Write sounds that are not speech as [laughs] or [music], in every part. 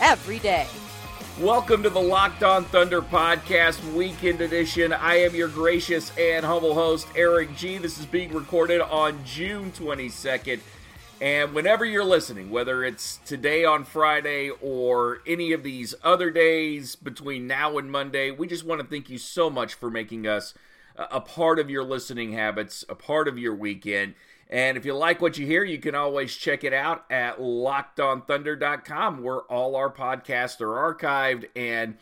every day. Welcome to the Locked On Thunder Podcast Weekend Edition. I am your gracious and humble host, Eric G. This is being recorded on June 22nd. And whenever you're listening, whether it's today on Friday or any of these other days between now and Monday, we just want to thank you so much for making us a part of your listening habits, a part of your weekend. And if you like what you hear, you can always check it out at lockedonthunder.com where all our podcasts are archived. And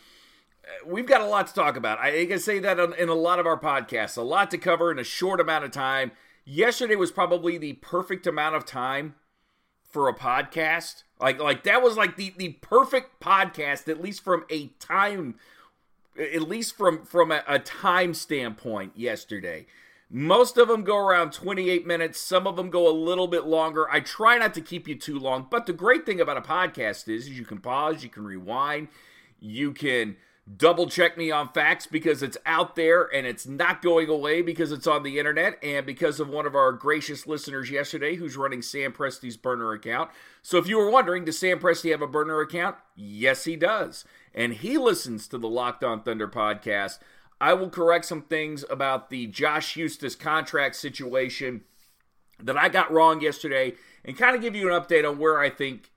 uh, we've got a lot to talk about. I can say that in a lot of our podcasts, a lot to cover in a short amount of time. Yesterday was probably the perfect amount of time for a podcast. Like like that was like the the perfect podcast at least from a time at least from from a, a time standpoint yesterday. Most of them go around 28 minutes. Some of them go a little bit longer. I try not to keep you too long, but the great thing about a podcast is, is you can pause, you can rewind, you can double check me on facts because it's out there and it's not going away because it's on the internet and because of one of our gracious listeners yesterday who's running Sam Presti's burner account. So if you were wondering, does Sam Presti have a burner account? Yes, he does. And he listens to the Locked On Thunder podcast. I will correct some things about the Josh Huestis contract situation that I got wrong yesterday and kind of give you an update on where I think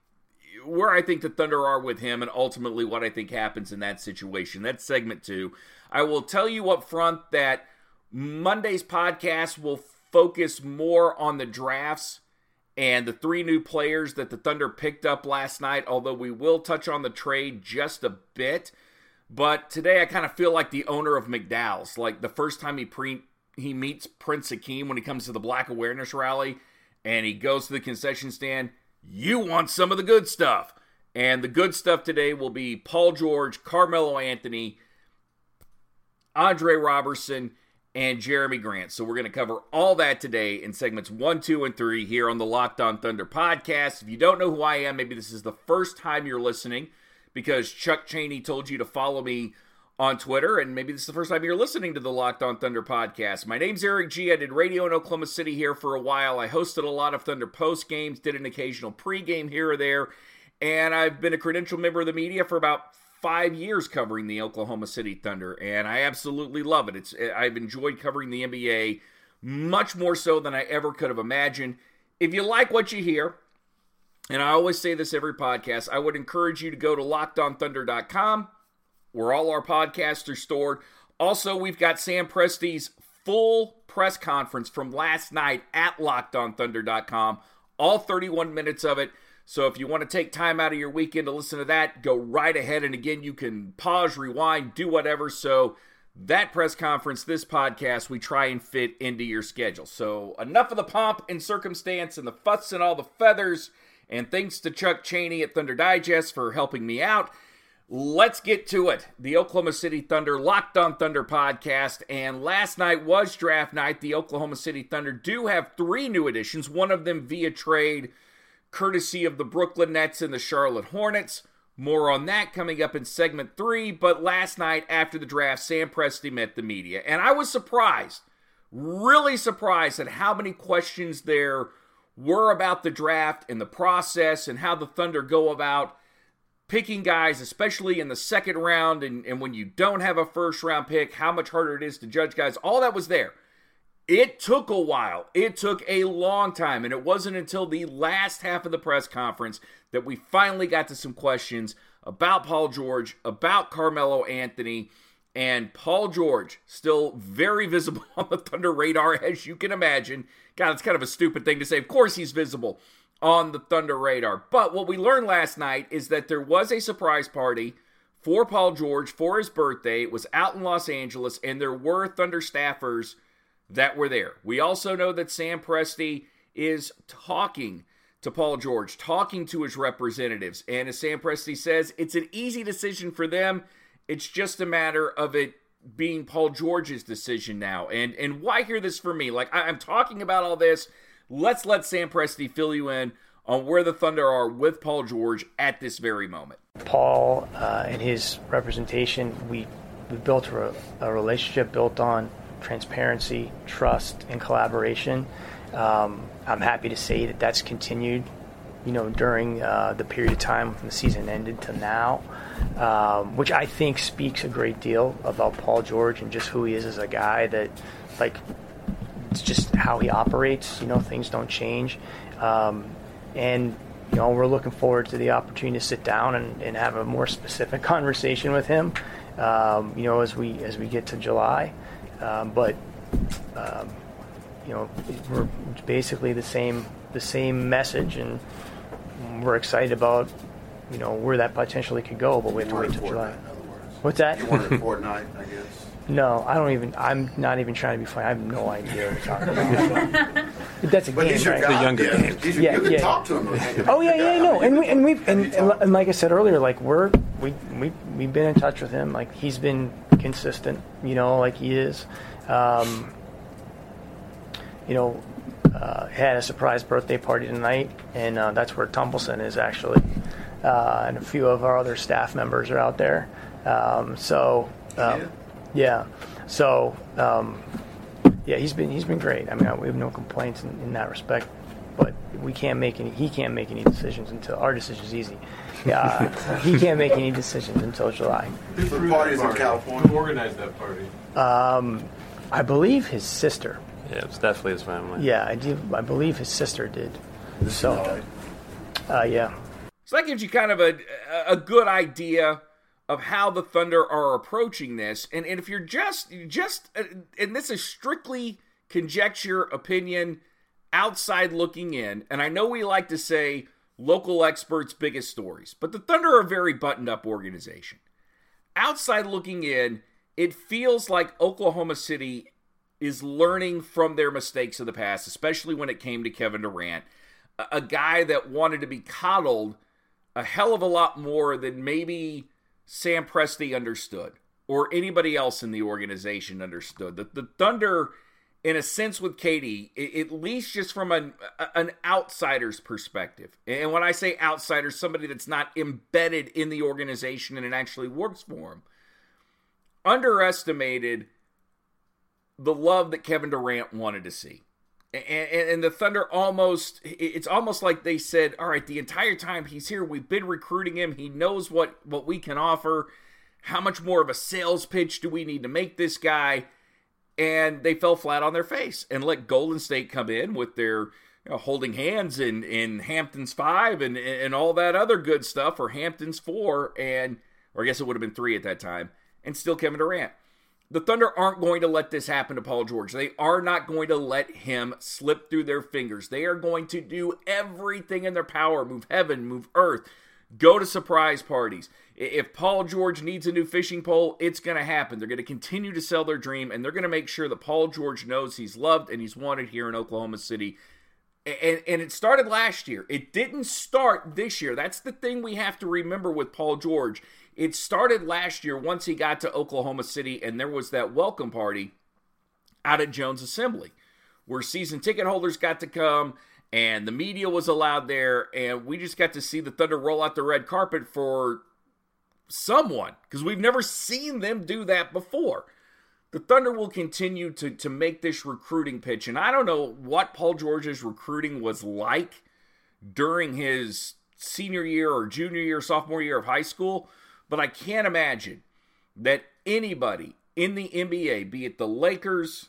where I think the Thunder are with him and ultimately what I think happens in that situation. That's segment 2. I will tell you up front that Monday's podcast will focus more on the drafts and the three new players that the Thunder picked up last night, although we will touch on the trade just a bit. But today I kind of feel like the owner of McDowell's. Like the first time he pre he meets Prince Akeem when he comes to the Black Awareness Rally and he goes to the concession stand, you want some of the good stuff. And the good stuff today will be Paul George, Carmelo Anthony, Andre Roberson, and Jerami Grant. So we're going to cover all that today in segments one, two, and three here on the Locked On Thunder podcast. If you don't know who I am, maybe this is the first time you're listening because Chuck Cheney told you to follow me on Twitter, and maybe this is the first time you're listening to the Locked On Thunder podcast. My name's Eric G. I did radio in Oklahoma City here for a while. I hosted a lot of Thunder post games, did an occasional pregame here or there, and I've been a credential member of the media for about five years covering the Oklahoma City Thunder, and I absolutely love it. It's I've enjoyed covering the NBA much more so than I ever could have imagined. If you like what you hear, and I always say this every podcast, I would encourage you to go to lockedonthunder.com where all our podcasts are stored. Also, we've got Sam Presti's full press conference from last night at lockedonthunder.com, all 31 minutes of it. So if you want to take time out of your weekend to listen to that, go right ahead. And again, you can pause, rewind, do whatever. So that press conference, this podcast, we try and fit into your schedule. So enough of the pomp and circumstance and the fuss and all the feathers. And thanks to Chuck Cheney at Thunder Digest for helping me out. Let's get to it. The Oklahoma City Thunder Locked on Thunder podcast. And last night was draft night. The Oklahoma City Thunder do have three new additions, one of them via trade, courtesy of the Brooklyn Nets and the Charlotte Hornets. More on that coming up in segment three. But last night after the draft, Sam Presti met the media. And I was surprised, really surprised at how many questions there were about the draft and the process and how the Thunder go about picking guys, especially in the second round, and, and when you don't have a first round pick, how much harder it is to judge guys. All that was there. it took a while. It took a long time. And it wasn't until the last half of the press conference that we finally got to some questions about Paul George, about Carmelo Anthony, and Paul George, still very [laughs] visible on the Thunder radar, as you can imagine. God, it's kind of a stupid thing to say. Of course, he's visible on the Thunder radar. But what we learned last night is that there was a surprise party for Paul George for his birthday. It was out in Los Angeles, and there were Thunder staffers that were there. We also know that Sam Presti is talking to Paul George, talking to his representatives. And as Sam Presti says, it's an easy decision for them. It's just a matter of it being Paul George's decision now. And and why hear this for me? Like I, am talking about all this. Let's let Sam Presti fill you in on where the Thunder are with Paul George at this very moment. Paul uh, and his representation, we we built a, a relationship built on transparency, trust, and collaboration. Um, I'm happy to say that that's continued, you know, during uh, the period of time from the season ended to now, um, which I think speaks a great deal about Paul George and just who he is as a guy. That, like, it's just how he operates. You know, things don't change, um, and you know, we're looking forward to the opportunity to sit down and, and have a more specific [laughs] conversation with him. Um, you know, as we as we get to July. Um, but um, you know, we're basically the same the same message, and we're excited about you know where that potentially could go. But we have to wait till July. What's that? You wanted a I guess. No, I don't even. I'm not even trying to be funny. I have no idea what you're talking about. [laughs] That's a but game, right? the younger yeah, game. These yeah, you can yeah. talk to him. Oh yeah, yeah, no, and we and we and, and, and like I said earlier, like we're we we we've been in touch with him. Like he's been consistent, you know, like he is. Um, you know, uh, had a surprise birthday party tonight, and uh, that's where Tumbleson is actually, uh, and a few of our other staff members are out there. Um, so, um, yeah. yeah. so um, yeah, he's been he's been great. I mean, we have no complaints in, in, that respect. But we can't make any. He can't make any decisions until our decision is easy. Yeah, [laughs] he can't make any decisions until July. The parties in California. Who organized that party? Um, I believe his sister. Yeah, it's definitely his family. Yeah, I do. I believe his sister did. So, uh, yeah. So that gives you kind of a a good idea of how the Thunder are approaching this, and and if you're just just uh, and this is strictly conjecture, opinion, outside looking in, and I know we like to say local experts' biggest stories, but the Thunder are a very buttoned up organization. Outside looking in, it feels like Oklahoma City is learning from their mistakes of the past, especially when it came to Kevin Durant, a, guy that wanted to be coddled a hell of a lot more than maybe Sam Presti understood or anybody else in the organization understood. The, the Thunder, in a sense, with KD, at least just from an, an outsider's perspective, and when I say outsider, somebody that's not embedded in the organization and it actually works for him underestimated the love that Kevin Durant wanted to see. And, and, the Thunder almost, it's almost like they said, all right, the entire time he's here, we've been recruiting him. He knows what, what we can offer. How much more of a sales pitch do we need to make this guy? And they fell flat on their face and let Golden State come in with their you know, holding hands in, in Hamptons 5 and, and all that other good stuff, or Hamptons 4, and, or I guess it would have been 3 at that time and still Kevin Durant. The Thunder aren't going to let this happen to Paul George. They are not going to let him slip through their fingers. They are going to do everything in their power move heaven, move earth, go to surprise parties. If Paul George needs a new fishing pole, it's going to happen. They're going to continue to sell their dream, and they're going to make sure that Paul George knows he's loved and he's wanted here in Oklahoma City. And, and it started last year. It didn't start this year. That's the thing we have to remember with Paul George it started last year once he got to Oklahoma City and there was that welcome party out at Jones Assembly where season ticket holders got to come and the media was allowed there and we just got to see the Thunder roll out the red carpet for someone because we've never seen them do that before. The Thunder will continue to, to make this recruiting pitch, and I don't know what Paul George's recruiting was like during his senior year or junior year, sophomore year of high school, but I can't imagine that anybody in the NBA, be it the Lakers,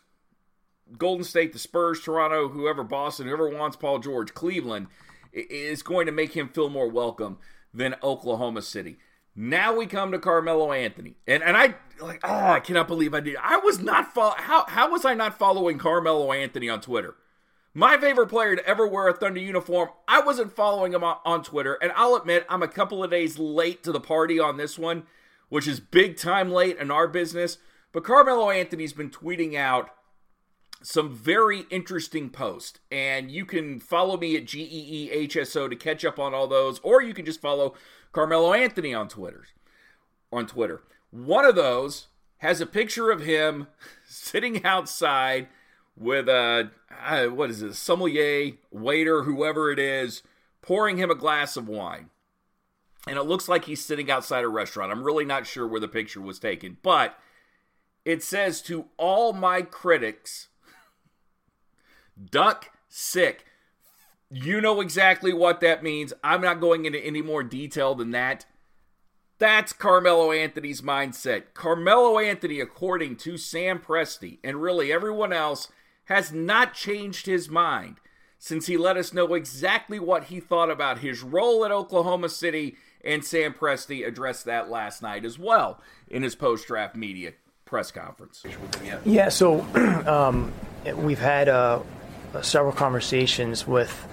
Golden State, the Spurs, Toronto, whoever, Boston, whoever wants Paul George, Cleveland is going to make him feel more welcome than Oklahoma City. Now we come to Carmelo Anthony, and and I like oh I cannot believe I did. I was not follow how how was I not following Carmelo Anthony on Twitter? My favorite player to ever wear a Thunder uniform. I wasn't following him on, Twitter, and I'll admit I'm a couple of days late to the party on this one, which is big time late in our business. But Carmelo Anthony's been tweeting out some very interesting posts. And you can follow me at GEEHSO to catch up on all those, or you can just follow Carmelo Anthony on Twitter. On Twitter. One of those has a picture of him [laughs] sitting outside with a uh, what is it, sommelier, waiter, whoever it is, pouring him a glass of wine. And it looks like he's sitting outside a restaurant. I'm really not sure where the picture was taken, but it says to all my critics Duck sick. You know exactly what that means. I'm not going into any more detail than that. That's Carmelo Anthony's mindset. Carmelo Anthony, according to Sam Presti and really everyone else, has not changed his mind since he let us know exactly what he thought about his role at Oklahoma City, and Sam Presti addressed that last night as well in his post draft media press conference. Yeah, so [clears throat] um, we've had uh, uh, several conversations with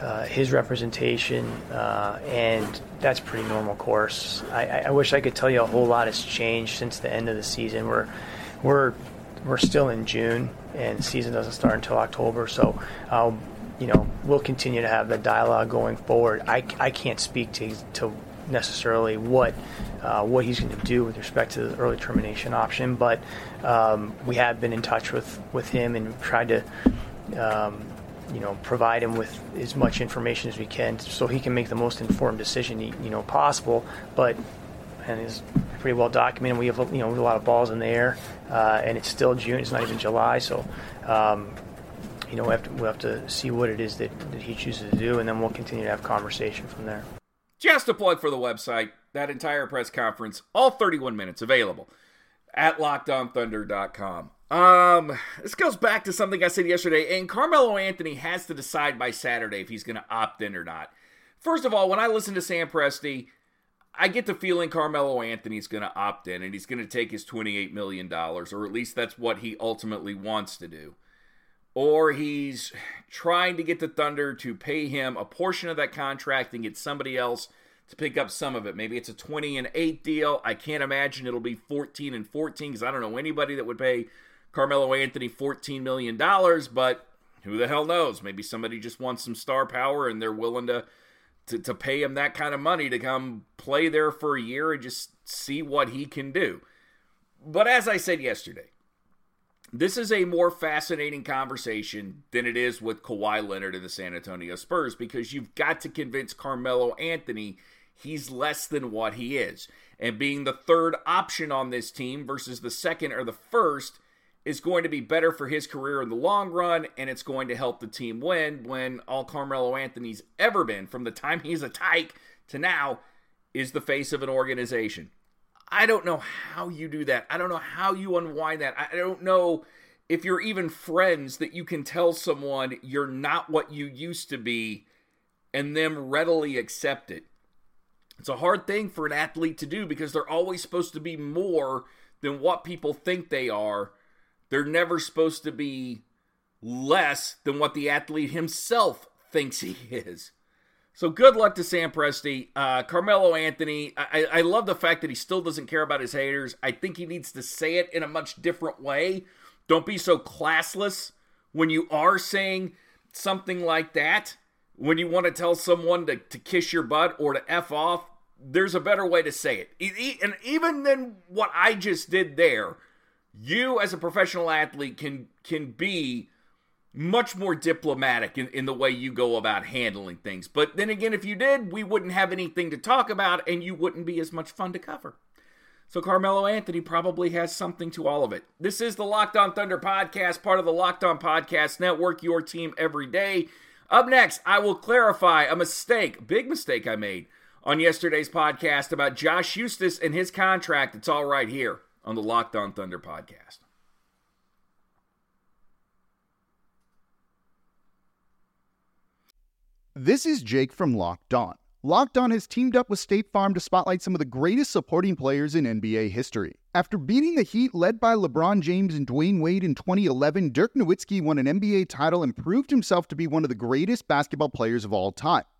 uh, his representation, uh, and that's pretty normal course. I, I, wish I could tell you a whole lot has changed since the end of the season. We're we're we're still in June, and season doesn't start until October. So, you know, we'll continue to have the dialogue going forward. I, I can't speak to to necessarily what uh, what he's going to do with respect to the early termination option, but um, we have been in touch with with him and tried to um, you know, provide him with as much information as we can so he can make the most informed decision, you know, possible. But and is pretty well documented. We have you know a lot of balls in the air, uh, and it's still June. It's not even July, so. Um, you know, we have, to, we have to see what it is that, that he chooses to do, and then we'll continue to have conversation from there. Just a plug for the website, that entire press conference, all 31 minutes available at lockedonthunder.com. Um, this goes back to something I said yesterday, and Carmelo Anthony has to decide by Saturday if he's going to opt in or not. First of all, when I listen to Sam Presti, I get the feeling Carmelo Anthony's going to opt in and he's going to take his $28 million, or at least that's what he ultimately wants to do. Or he's trying to get the Thunder to pay him a portion of that contract and get somebody else to pick up some of it. Maybe it's a 20 and 8 deal. I can't imagine it'll be 14 and 14 because I don't know anybody that would pay Carmelo Anthony $14 million, but who the hell knows? Maybe somebody just wants some star power and they're willing to, to, to pay him that kind of money to come play there for a year and just see what he can do. But as I said yesterday, this is a more fascinating conversation than it is with Kawhi Leonard and the San Antonio Spurs because you've got to convince Carmelo Anthony he's less than what he is. And being the third option on this team versus the second or the first is going to be better for his career in the long run, and it's going to help the team win when all Carmelo Anthony's ever been, from the time he's a tyke to now, is the face of an organization. I don't know how you do that. I don't know how you unwind that. I don't know if you're even friends that you can tell someone you're not what you used to be and them readily accept it. It's a hard thing for an athlete to do because they're always supposed to be more than what people think they are they're never supposed to be less than what the athlete himself thinks he is. So good luck to Sam Presti. Uh, Carmelo Anthony, I, I love the fact that he still doesn't care about his haters. I think he needs to say it in a much different way. Don't be so classless when you are saying something like that. When you want to tell someone to, to kiss your butt or to F off, there's a better way to say it. And even than what I just did there, you as a professional athlete can can be much more diplomatic in, in the way you go about handling things. But then again, if you did, we wouldn't have anything to talk about and you wouldn't be as much fun to cover. So Carmelo Anthony probably has something to all of it. This is the Locked On Thunder podcast, part of the Locked On Podcast Network, your team every day. Up next, I will clarify a mistake, big mistake I made on yesterday's podcast about Josh Huestis and his contract. It's all right here on the Locked On Thunder podcast. This is Jake from Locked On. Locked On has teamed up with State Farm to spotlight some of the greatest supporting players in NBA history. After beating the Heat led by LeBron James and Dwyane Wade in 2011, Dirk Nowitzki won an NBA title and proved himself to be one of the greatest basketball players of all time.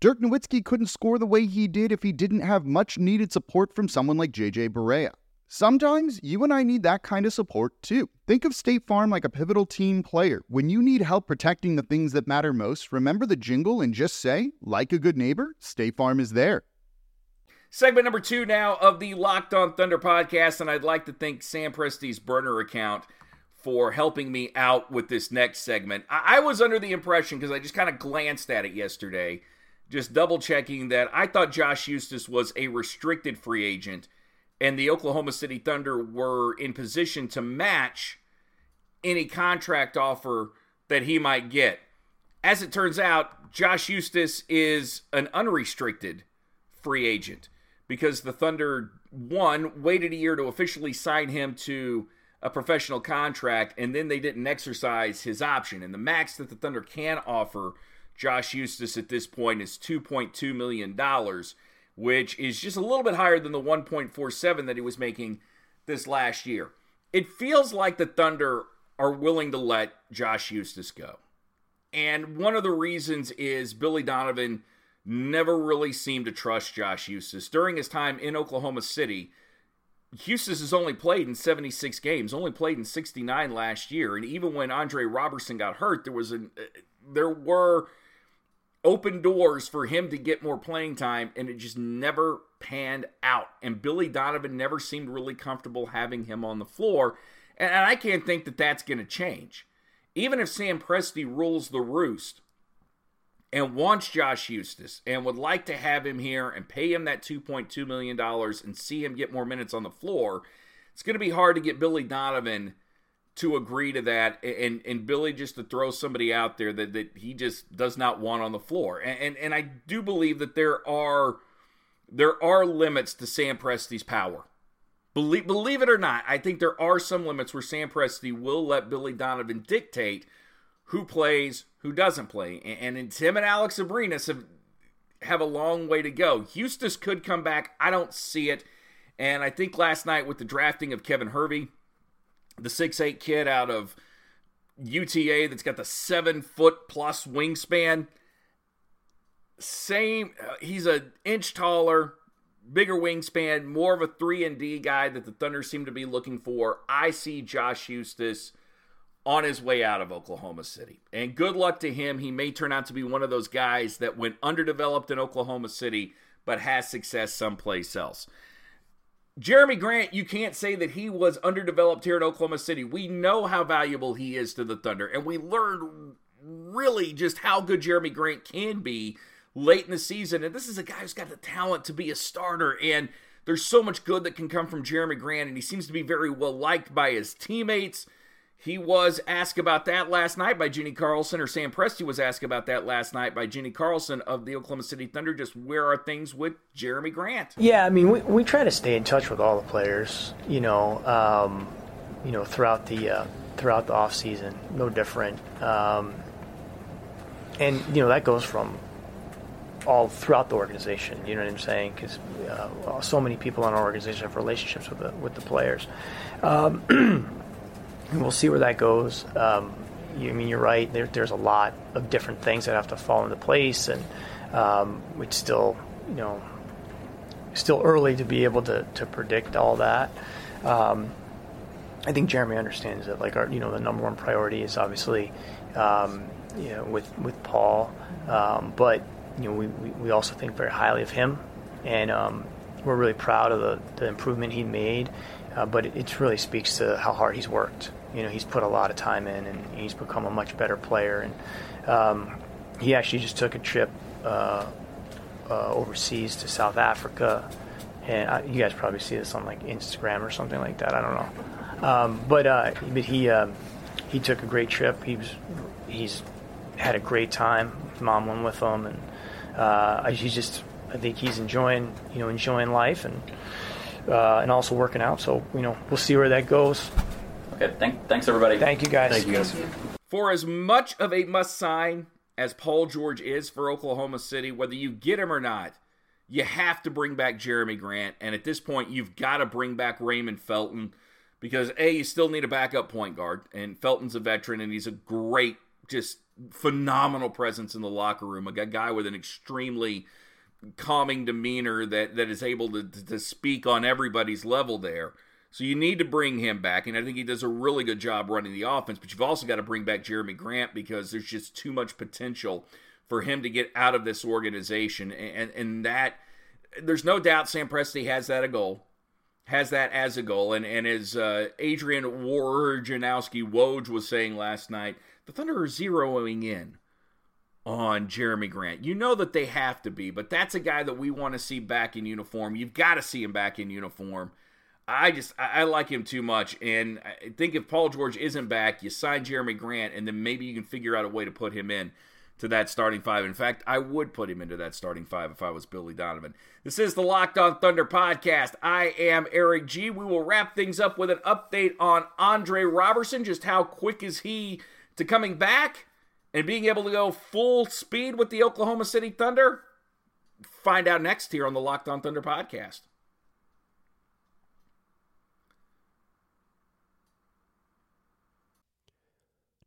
Dirk Nowitzki couldn't score the way he did if he didn't have much needed support from someone like JJ Barea. Sometimes you and I need that kind of support too. Think of State Farm like a pivotal team player. When you need help protecting the things that matter most, remember the jingle and just say, like a good neighbor, State Farm is there. Segment number two now of the Locked On Thunder podcast, and I'd like to thank Sam Presti's burner account for helping me out with this next segment. I, was under the impression, because I just kind of glanced at it yesterday, just double checking that I thought Josh Huestis was a restricted free agent and the Oklahoma City Thunder were in position to match any contract offer that he might get. As it turns out, Josh Huestis is an unrestricted free agent because the Thunder, one, waited a year to officially sign him to a professional contract, and then they didn't exercise his option. And the max that the Thunder can offer Josh Huestis at this point is $2.2 million which is just a little bit higher than the 1.47 that he was making this last year. It feels like the Thunder are willing to let Josh Huestis go. And one of the reasons is Billy Donovan never really seemed to trust Josh Huestis. During his time in Oklahoma City, Huestis has only played in 76 games, only played in 69 last year. And even when Andre Roberson got hurt, there was an uh, there were open doors for him to get more playing time, and it just never panned out. And Billy Donovan never seemed really comfortable having him on the floor. And, I can't think that that's going to change. Even if Sam Presti rules the roost and wants Josh Huestis and would like to have him here and pay him that $2.2 million and see him get more minutes on the floor, it's going to be hard to get Billy Donovan – to agree to that and and Billy just to throw somebody out there that, that he just does not want on the floor. And, and and I do believe that there are there are limits to Sam Presti's power. Believe believe it or not, I think there are some limits where Sam Presti will let Billy Donovan dictate who plays, who doesn't play. And, and Tim and Alex Abrines have have a long way to go. Huestis could come back. I don't see it. And I think last night with the drafting of Kevin Hervey, the six eight kid out of UTA that's got the seven foot plus wingspan. Same, uh, he's an inch taller, bigger wingspan, more of a three and D guy that the Thunder seem to be looking for. I see Josh Huestis on his way out of Oklahoma City, and good luck to him. He may turn out to be one of those guys that went underdeveloped in Oklahoma City, but has success someplace else. Jerami Grant, you can't say that he was underdeveloped here in Oklahoma City. We know how valuable he is to the Thunder, and we learned really just how good Jerami Grant can be late in the season. And this is a guy who's got the talent to be a starter, and there's so much good that can come from Jerami Grant, and he seems to be very well liked by his teammates. He was asked about that last night by Jenni Carlson, or Sam Presti was asked about that last night by Jenni Carlson of the Oklahoma City Thunder. Just where are things with Jerami Grant? Yeah, I mean, we, we try to stay in touch with all the players, you know, um, you know, throughout the uh, throughout the off season, no different. Um, and you know that goes from all throughout the organization. You know what I'm saying? Because uh, so many people in our organization have relationships with the with the players. Um, [clears throat] we'll see where that goes. Um, you, I mean, you're right. There, there's a lot of different things that have to fall into place, and um, it's still, you know, still early to be able to, to predict all that. Um, I think Jerami understands that. Like our, you know, the number one priority is obviously, um, you know, with with Paul, um, but you know, we, we, we also think very highly of him, and um, we're really proud of the, the improvement he made. Uh, but it, it really speaks to how hard he's worked you know, he's put a lot of time in, and he's become a much better player. And um, he actually just took a trip uh, uh, overseas to South Africa, and I, you guys probably see this on like Instagram or something like that. I don't know, um, but uh, but he um, he took a great trip. He was he's had a great time. Mom went with him, and uh, he's just I think he's enjoying you know enjoying life and uh, and also working out. So you know we'll see where that goes. Okay, thank, thanks everybody. Thank you guys. Thank you guys. For as much of a must sign as Paul George is for Oklahoma City, whether you get him or not, you have to bring back Jerami Grant. And at this point, you've got to bring back Raymond Felton because A, you still need a backup point guard. And Felton's a veteran and he's a great, just phenomenal presence in the locker room. A guy with an extremely calming demeanor that, that is able to, to speak on everybody's level there. So you need to bring him back, and I think he does a really good job running the offense. But you've also got to bring back Jerami Grant because there's just too much potential for him to get out of this organization, and and that there's no doubt Sam Presti has that a goal, has that as a goal, and and as uh, Adrian Wojnarowski Woj was saying last night, the Thunder are zeroing in on Jerami Grant. You know that they have to be, but that's a guy that we want to see back in uniform. You've got to see him back in uniform. I just I, like him too much, and I think if Paul George isn't back, you sign Jerami Grant, and then maybe you can figure out a way to put him in to that starting five. In fact, I would put him into that starting five if I was Billy Donovan. This is the Locked On Thunder podcast. I am Eric G. We will wrap things up with an update on Andre Roberson. Just how quick is he to coming back and being able to go full speed with the Oklahoma City Thunder? Find out next here on the Locked On Thunder podcast.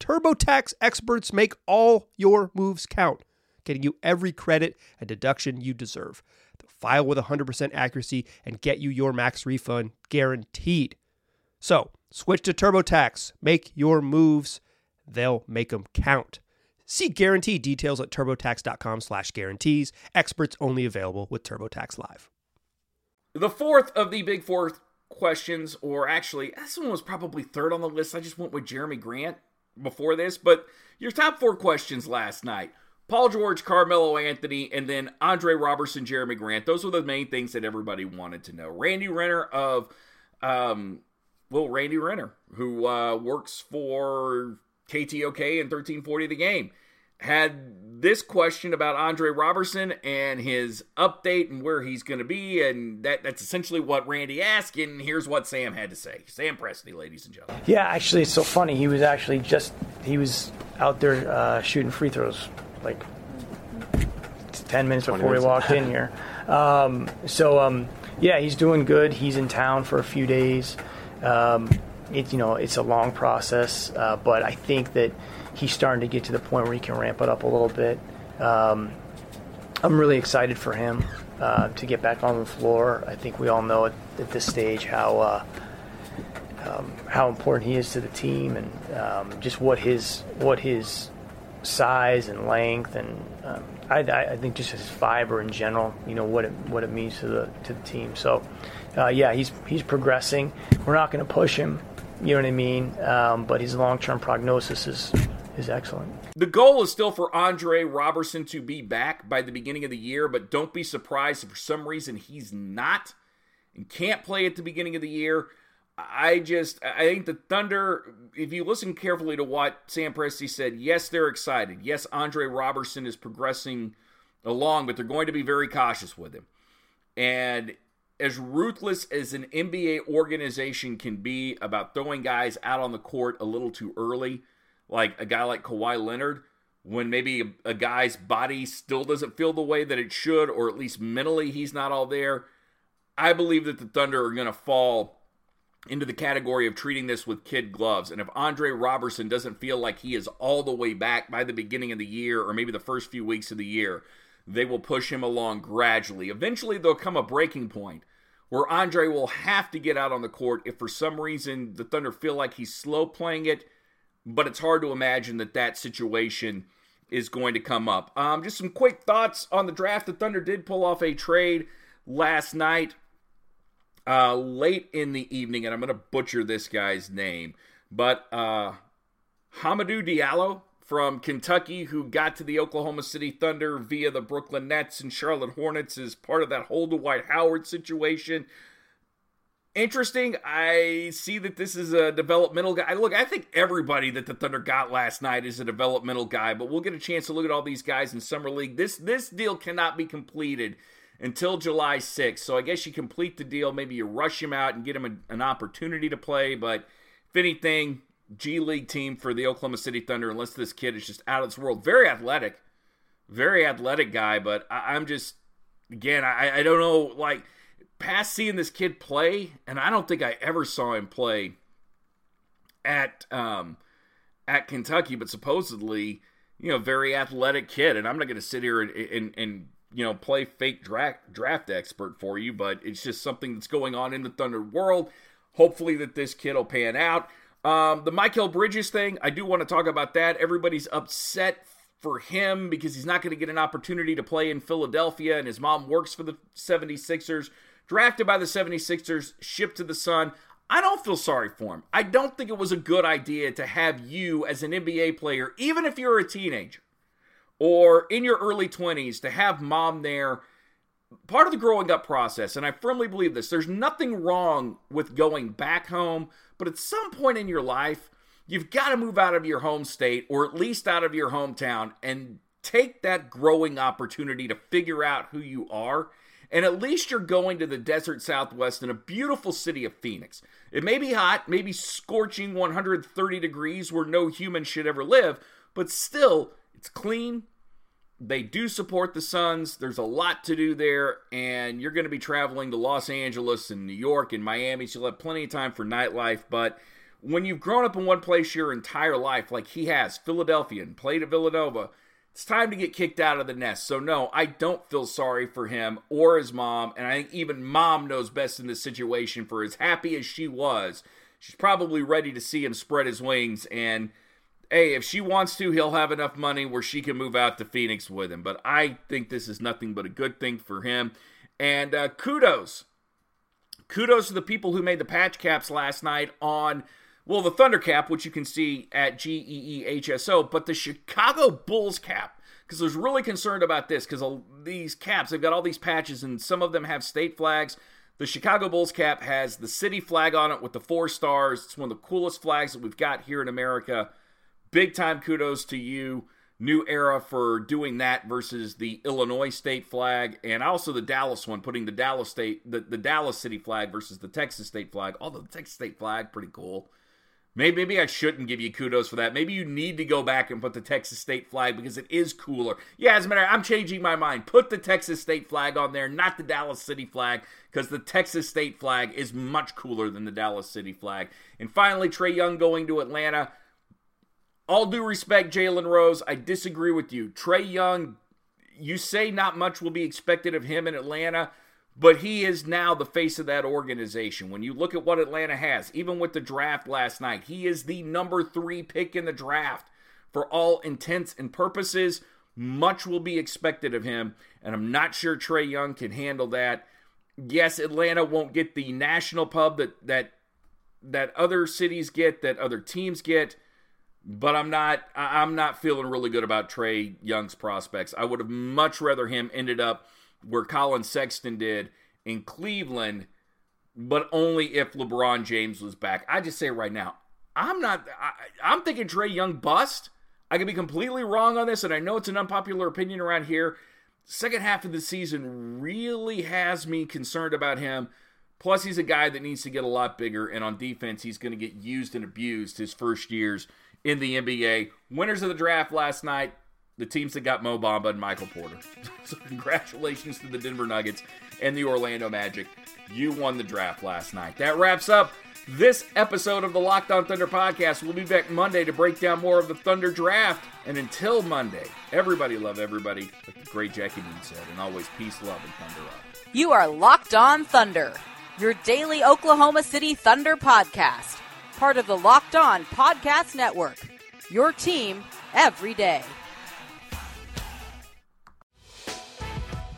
TurboTax experts make all your moves count, getting you every credit and deduction you deserve. They'll file with 100% accuracy and get you your max refund guaranteed. So, switch to TurboTax. Make your moves. They'll make them count. See guarantee details at turbotax.com slash guarantees. Experts only available with TurboTax Live. The fourth of the big four questions, or actually, this one was probably third on the list. I just went with Jerami Grant before this, but your top four questions last night. Paul George, Carmelo Anthony, and then Andre Roberson, Jerami Grant. Those were the main things that everybody wanted to know. Randy Renner of, um, well, Randy Renner, who uh, works for KTOK and 1340 The Game had this question about Andre Roberson and his update and where he's going to be, and that, that's essentially what Randy asked. And here's what Sam had to say. Sam Presti, ladies and gentlemen. Yeah, actually, it's so funny. He was actually just he was out there uh, shooting free throws like ten minutes before minutes. we walked in here. Um, so um, yeah, he's doing good. He's in town for a few days. Um, it you know it's a long process, uh, but I think that he's starting to get to the point where he can ramp it up a little bit. Um, I'm really excited for him uh, to get back on the floor. I think we all know at, at this stage how uh, um, how important he is to the team and um, just what his what his size and length and um, I, I, think just his fiber in general. You know what it what it means to the to the team. So uh, yeah, he's he's progressing. We're not going to push him. You know what I mean? Um, but his long term prognosis is is excellent. The goal is still for Andre Roberson to be back by the beginning of the year, but don't be surprised if for some reason he's not and can't play at the beginning of the year. I just I think the Thunder, if you listen carefully to what Sam Presti said, yes, they're excited. Yes, Andre Roberson is progressing along, but they're going to be very cautious with him. And as ruthless as an NBA organization can be about throwing guys out on the court a little too early, like a guy like Kawhi Leonard, when maybe a, a, guy's body still doesn't feel the way that it should, or at least mentally he's not all there. I believe that the Thunder are going to fall into the category of treating this with kid gloves. And if Andre Roberson doesn't feel like he is all the way back by the beginning of the year, or maybe the first few weeks of the year, they will push him along gradually. Eventually, there'll come a breaking point where Andre will have to get out on the court if for some reason the Thunder feel like he's slow playing it, but it's hard to imagine that that situation is going to come up. Um, just some quick thoughts on the draft. The Thunder did pull off a trade last night, uh, late in the evening, and I'm going to butcher this guy's name, but uh, Hamidou Diallo from Kentucky, who got to the Oklahoma City Thunder via the Brooklyn Nets and Charlotte Hornets, is part of that hold Dwight Howard situation. Interesting. I see that this is a developmental guy. Look, I think everybody that the Thunder got last night is a developmental guy, but we'll get a chance to look at all these guys in summer league. This this deal cannot be completed until July 6th. So I guess you complete the deal, maybe you rush him out and get him a, an opportunity to play, but if anything, G League team for the Oklahoma City Thunder, unless this kid is just out of this world. Very athletic, very athletic guy, but I, am just again, I, I don't know, like past seeing this kid play, and I don't think I ever saw him play at um, at Kentucky, but supposedly, you know, very athletic kid. And I'm not going to sit here and, and, and you know play fake draft draft expert for you, but it's just something that's going on in the Thunder world. Hopefully, that this kid will pan out. Um, the Mikal Bridges thing, I do want to talk about that. Everybody's upset for him because he's not going to get an opportunity to play in Philadelphia, and his mom works for the 76ers drafted by the 76ers, shipped to the Sun. I don't feel sorry for him. I don't think it was a good idea to have you as an NBA player, even if you're a teenager or in your early 20s, to have mom there. Part of the growing up process, and I firmly believe this, there's nothing wrong with going back home, but at some point in your life, you've got to move out of your home state or at least out of your hometown and take that growing opportunity to figure out who you are and at least you're going to the desert southwest in a beautiful city of Phoenix. It may be hot, maybe scorching 130 degrees where no human should ever live, but still, it's clean. They do support the Suns. There's a lot to do there, and you're going to be traveling to Los Angeles and New York and Miami, so you'll have plenty of time for nightlife. But when you've grown up in one place your entire life, like he has, Philadelphia, and played at Villanova, it's time to get kicked out of the nest. So, no, I don't feel sorry for him or his mom. And I think even mom knows best in this situation for as happy as she was. She's probably ready to see him spread his wings. And hey, if she wants to, he'll have enough money where she can move out to Phoenix with him. But I think this is nothing but a good thing for him. And uh, kudos. Kudos to the people who made the patch caps last night on well, the Thunder cap, which you can see at GEEHSO, but the Chicago Bulls cap, because I was really concerned about this, because these caps, they've got all these patches, and some of them have state flags. The Chicago Bulls cap has the city flag on it with the four stars. It's one of the coolest flags that we've got here in America. Big time kudos to you, New Era, for doing that versus the Illinois state flag, and also the Dallas one, putting the Dallas state, the, the Dallas city flag versus the Texas state flag. Although the Texas state flag, pretty cool. Maybe, maybe I shouldn't give you kudos for that. Maybe you need to go back and put the Texas state flag because it is cooler. Yeah, as a matter, I'm changing my mind. Put the Texas state flag on there, not the Dallas City flag, because the Texas state flag is much cooler than the Dallas City flag. And finally, Trae Young going to Atlanta. All due respect, Jalen Rose, I disagree with you. Trae Young, you say not much will be expected of him in Atlanta. But he is now the face of that organization. When you look at what Atlanta has, even with the draft last night, he is the number three pick in the draft. For all intents and purposes, much will be expected of him, and I'm not sure Trae Young can handle that. Yes, Atlanta won't get the national pub that that that other cities get, that other teams get, but I'm not I'm not feeling really good about Trae Young's prospects. I would have much rather him ended up where Collin Sexton did in Cleveland, but only if LeBron James was back. I just say right now, I'm not. I, am thinking Trae Young bust. I could be completely wrong on this, and I know it's an unpopular opinion around here. Second half of the season really has me concerned about him. Plus, he's a guy that needs to get a lot bigger, and on defense, he's going to get used and abused his first years in the NBA. Winners of the draft last night the teams that got Mo Bamba and Michael Porter. [laughs] so congratulations to the Denver Nuggets and the Orlando Magic. You won the draft last night. That wraps up this episode of the Locked On Thunder podcast. We'll be back Monday to break down more of the Thunder draft. And until Monday, everybody love everybody, like the great Jackie Dean said, and always peace, love, and thunder up. You are Locked On Thunder, your daily Oklahoma City Thunder podcast, part of the Locked On Podcast Network. Your team every day.